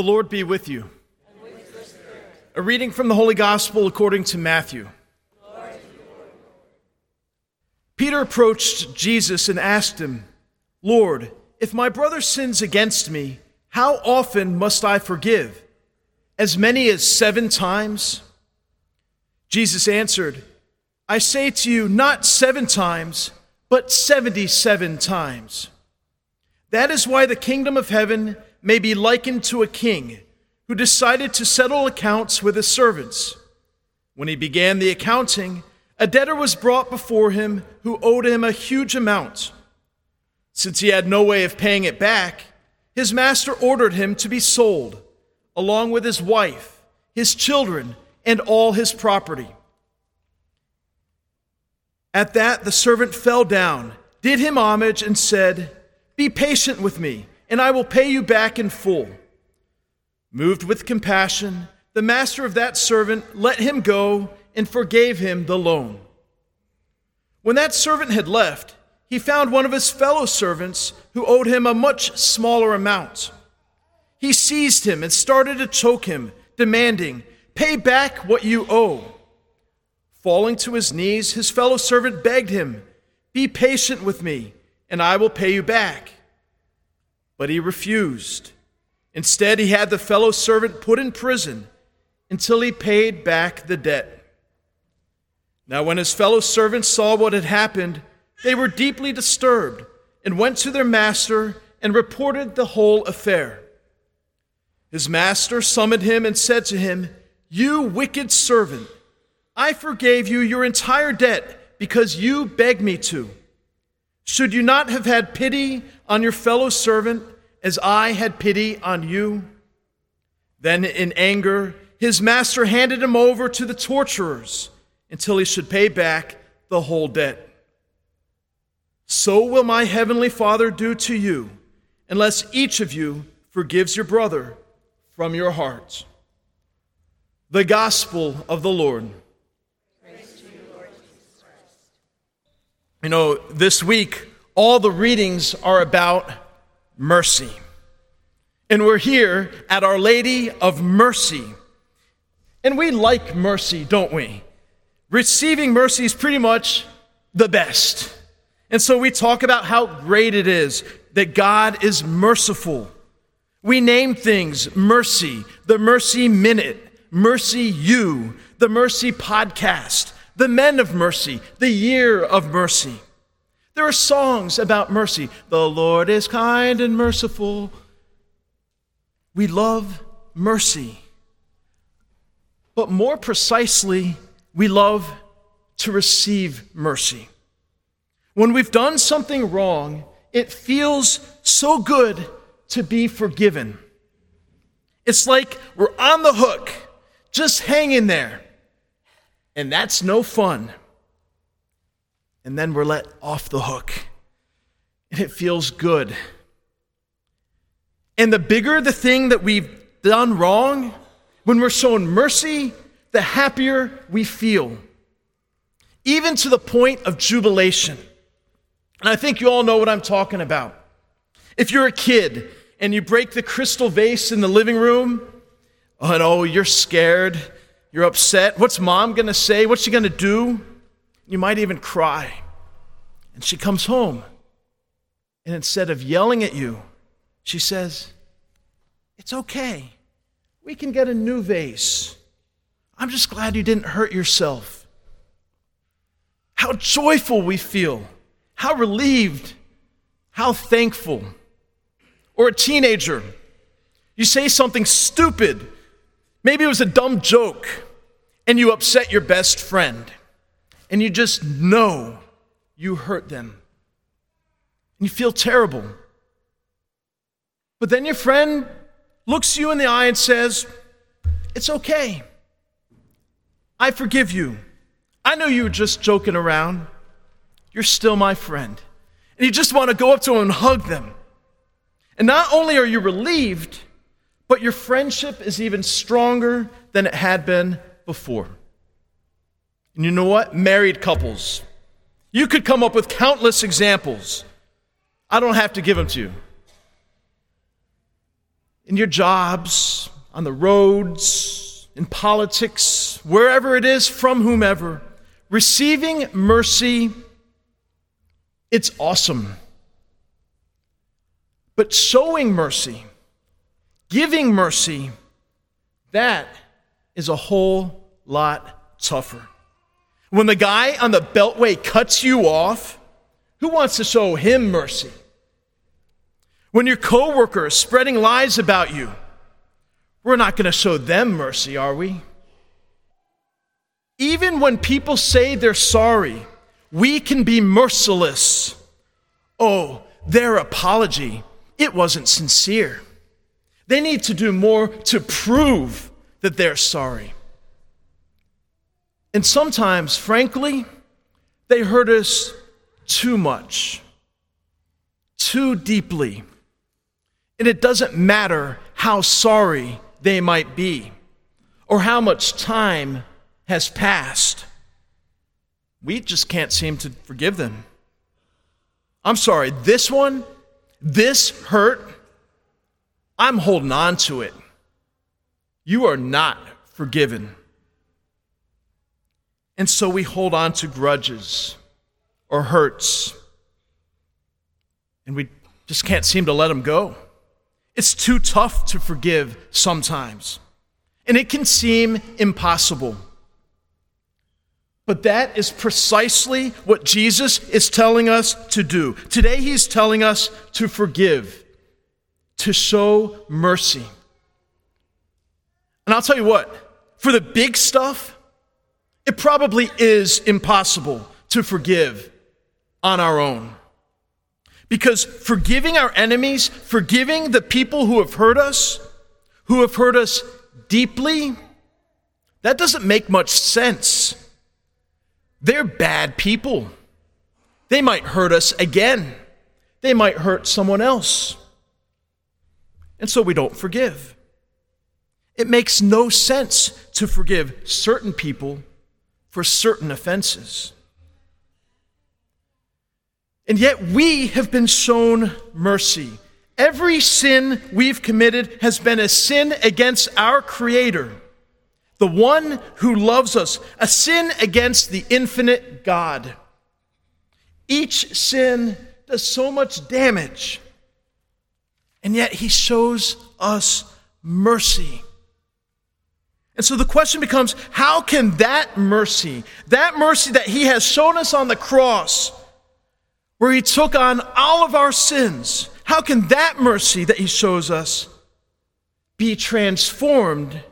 The Lord be with you. A reading from the Holy Gospel according to Matthew. Peter approached Jesus and asked him, Lord, if my brother sins against me, how often must I forgive? As many as seven times? Jesus answered, I say to you, not seven times, but seventy seven times. That is why the kingdom of heaven may be likened to a king who decided to settle accounts with his servants. When he began the accounting, a debtor was brought before him who owed him a huge amount. Since he had no way of paying it back, his master ordered him to be sold, along with his wife, his children, and all his property. At that, the servant fell down, did him homage, and said, Be patient with me and I will pay you back in full. Moved with compassion, the master of that servant let him go and forgave him the loan. When that servant had left, he found one of his fellow servants who owed him a much smaller amount. He seized him and started to choke him, demanding, Pay back what you owe. Falling to his knees, his fellow servant begged him, Be patient with me, and I will pay you back. But he refused. Instead, he had the fellow servant put in prison until he paid back the debt. Now, when his fellow servants saw what had happened, they were deeply disturbed and went to their master and reported the whole affair. His master summoned him and said to him, You wicked servant, I forgave you your entire debt because you begged me to. Should you not have had pity on your fellow servant as I had pity on you? Then, in anger, his master handed him over to the torturers until he should pay back the whole debt. So will my heavenly Father do to you, unless each of you forgives your brother from your heart. The Gospel of the Lord. You know, this week, all the readings are about mercy. And we're here at Our Lady of Mercy. And we like mercy, don't we? Receiving mercy is pretty much the best. And so we talk about how great it is that God is merciful. We name things mercy, the mercy minute, mercy you, the mercy podcast, the men of mercy, the year of mercy. There are songs about mercy. The Lord is kind and merciful. We love mercy. But more precisely, we love to receive mercy. When we've done something wrong, it feels so good to be forgiven. It's like we're on the hook, just hanging there. And that's no fun and then we're let off the hook. And it feels good. And the bigger the thing that we've done wrong, when we're shown mercy, the happier we feel, even to the point of jubilation. And I think you all know what I'm talking about. If you're a kid and you break the crystal vase in the living room, and oh you're scared, you're upset. What's mom gonna say? What's she gonna do? You might even cry. And she comes home, and instead of yelling at you, she says, It's okay. We can get a new vase. I'm just glad you didn't hurt yourself. How joyful we feel, how relieved, how thankful. Or a teenager, you say something stupid. Maybe it was a dumb joke, and you upset your best friend and you just know you hurt them. And you feel terrible. But then your friend looks you in the eye and says, It's okay. I forgive you. I know you were just joking around. You're still my friend. And you just want to go up to them and hug them. And not only are you relieved, but your friendship is even stronger than it had been before. And you know what? Married couples. You could come up with countless examples. I don't have to give them to you. in your jobs, on the roads, in politics, wherever it is, from whomever, receiving mercy, it's awesome. But showing mercy, giving mercy, that is a whole lot tougher. When the guy on the beltway cuts you off, who wants to show him mercy? When your coworker is spreading lies about you, we're not going to show them mercy, are we? Even when people say they're sorry, we can be merciless. Oh, their apology, it wasn't sincere. They need to do more to prove that they're sorry. And sometimes, frankly, they hurt us too much, too deeply. And it doesn't matter how sorry they might be or how much time has passed. We just can't seem to forgive them. I'm sorry, this one, this hurt, I'm holding on to it. You are not forgiven. And so we hold on to grudges or hurts, and we just can't seem to let them go. It's too tough to forgive sometimes, and it can seem impossible. But that is precisely what Jesus is telling us to do. Today, he's telling us to forgive, to show mercy. And I'll tell you what, for the big stuff, it probably is impossible to forgive on our own. Because forgiving our enemies, forgiving the people who have hurt us, who have hurt us deeply, that doesn't make much sense. They're bad people. They might hurt us again. They might hurt someone else. And so we don't forgive. It makes no sense to forgive certain people for certain offenses. And yet we have been shown mercy. Every sin we've committed has been a sin against our Creator the one who loves us, a sin against the infinite God. Each sin does so much damage, and yet he shows us mercy. And so the question becomes how can that mercy, that mercy that he has shown us on the cross, where he took on all of our sins, how can that mercy that he shows us be transformed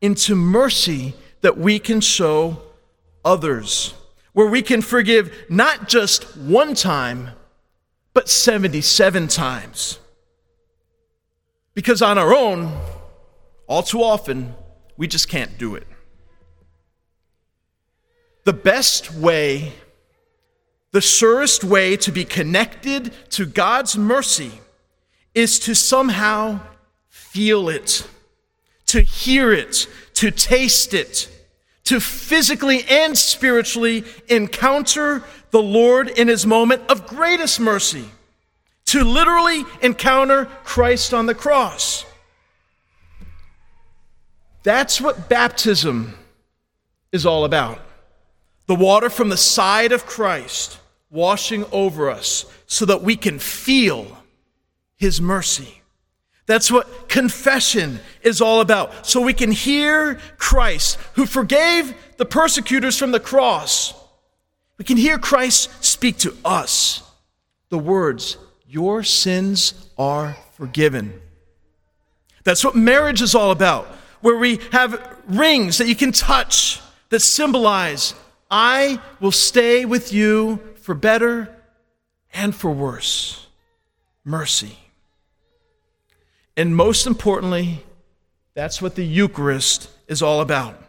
into mercy that we can show others, where we can forgive not just one time, but 77 times. Because on our own, all too often, we just can't do it. The best way, the surest way to be connected to God's mercy is to somehow feel it to hear it, to taste it, to physically and spiritually encounter the Lord in his moment of greatest mercy, to literally encounter Christ on the cross. That's what baptism is all about. The water from the side of Christ washing over us so that we can feel his mercy. That's what confession is all about. So we can hear Christ, who forgave the persecutors from the cross. We can hear Christ speak to us the words, Your sins are forgiven. That's what marriage is all about, where we have rings that you can touch that symbolize, I will stay with you for better and for worse. Mercy. And most importantly, that's what the Eucharist is all about.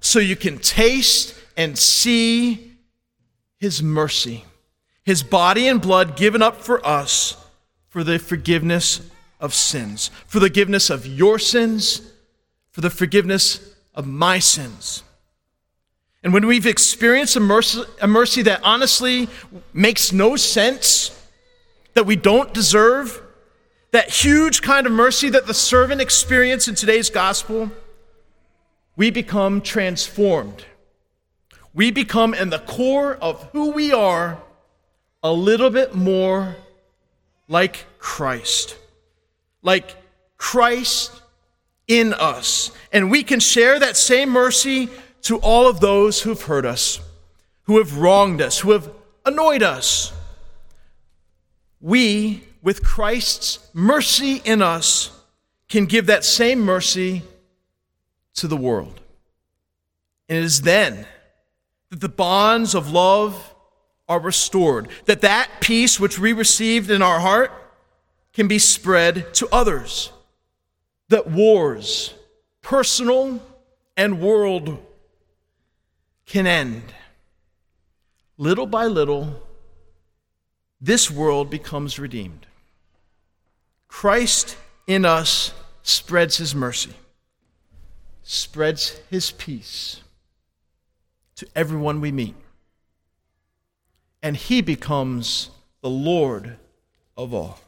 So you can taste and see His mercy, His body and blood given up for us for the forgiveness of sins, for the forgiveness of your sins, for the forgiveness of my sins. And when we've experienced a mercy, a mercy that honestly makes no sense, that we don't deserve, that huge kind of mercy that the servant experienced in today's gospel, we become transformed. We become, in the core of who we are, a little bit more like Christ. Like Christ in us. And we can share that same mercy to all of those who've hurt us, who have wronged us, who have annoyed us. We, with Christ's mercy in us, can give that same mercy to the world. And it is then that the bonds of love are restored, that that peace which we received in our heart can be spread to others, that wars, personal and world, can end. Little by little, this world becomes redeemed. Christ in us spreads his mercy, spreads his peace to everyone we meet. And he becomes the Lord of all.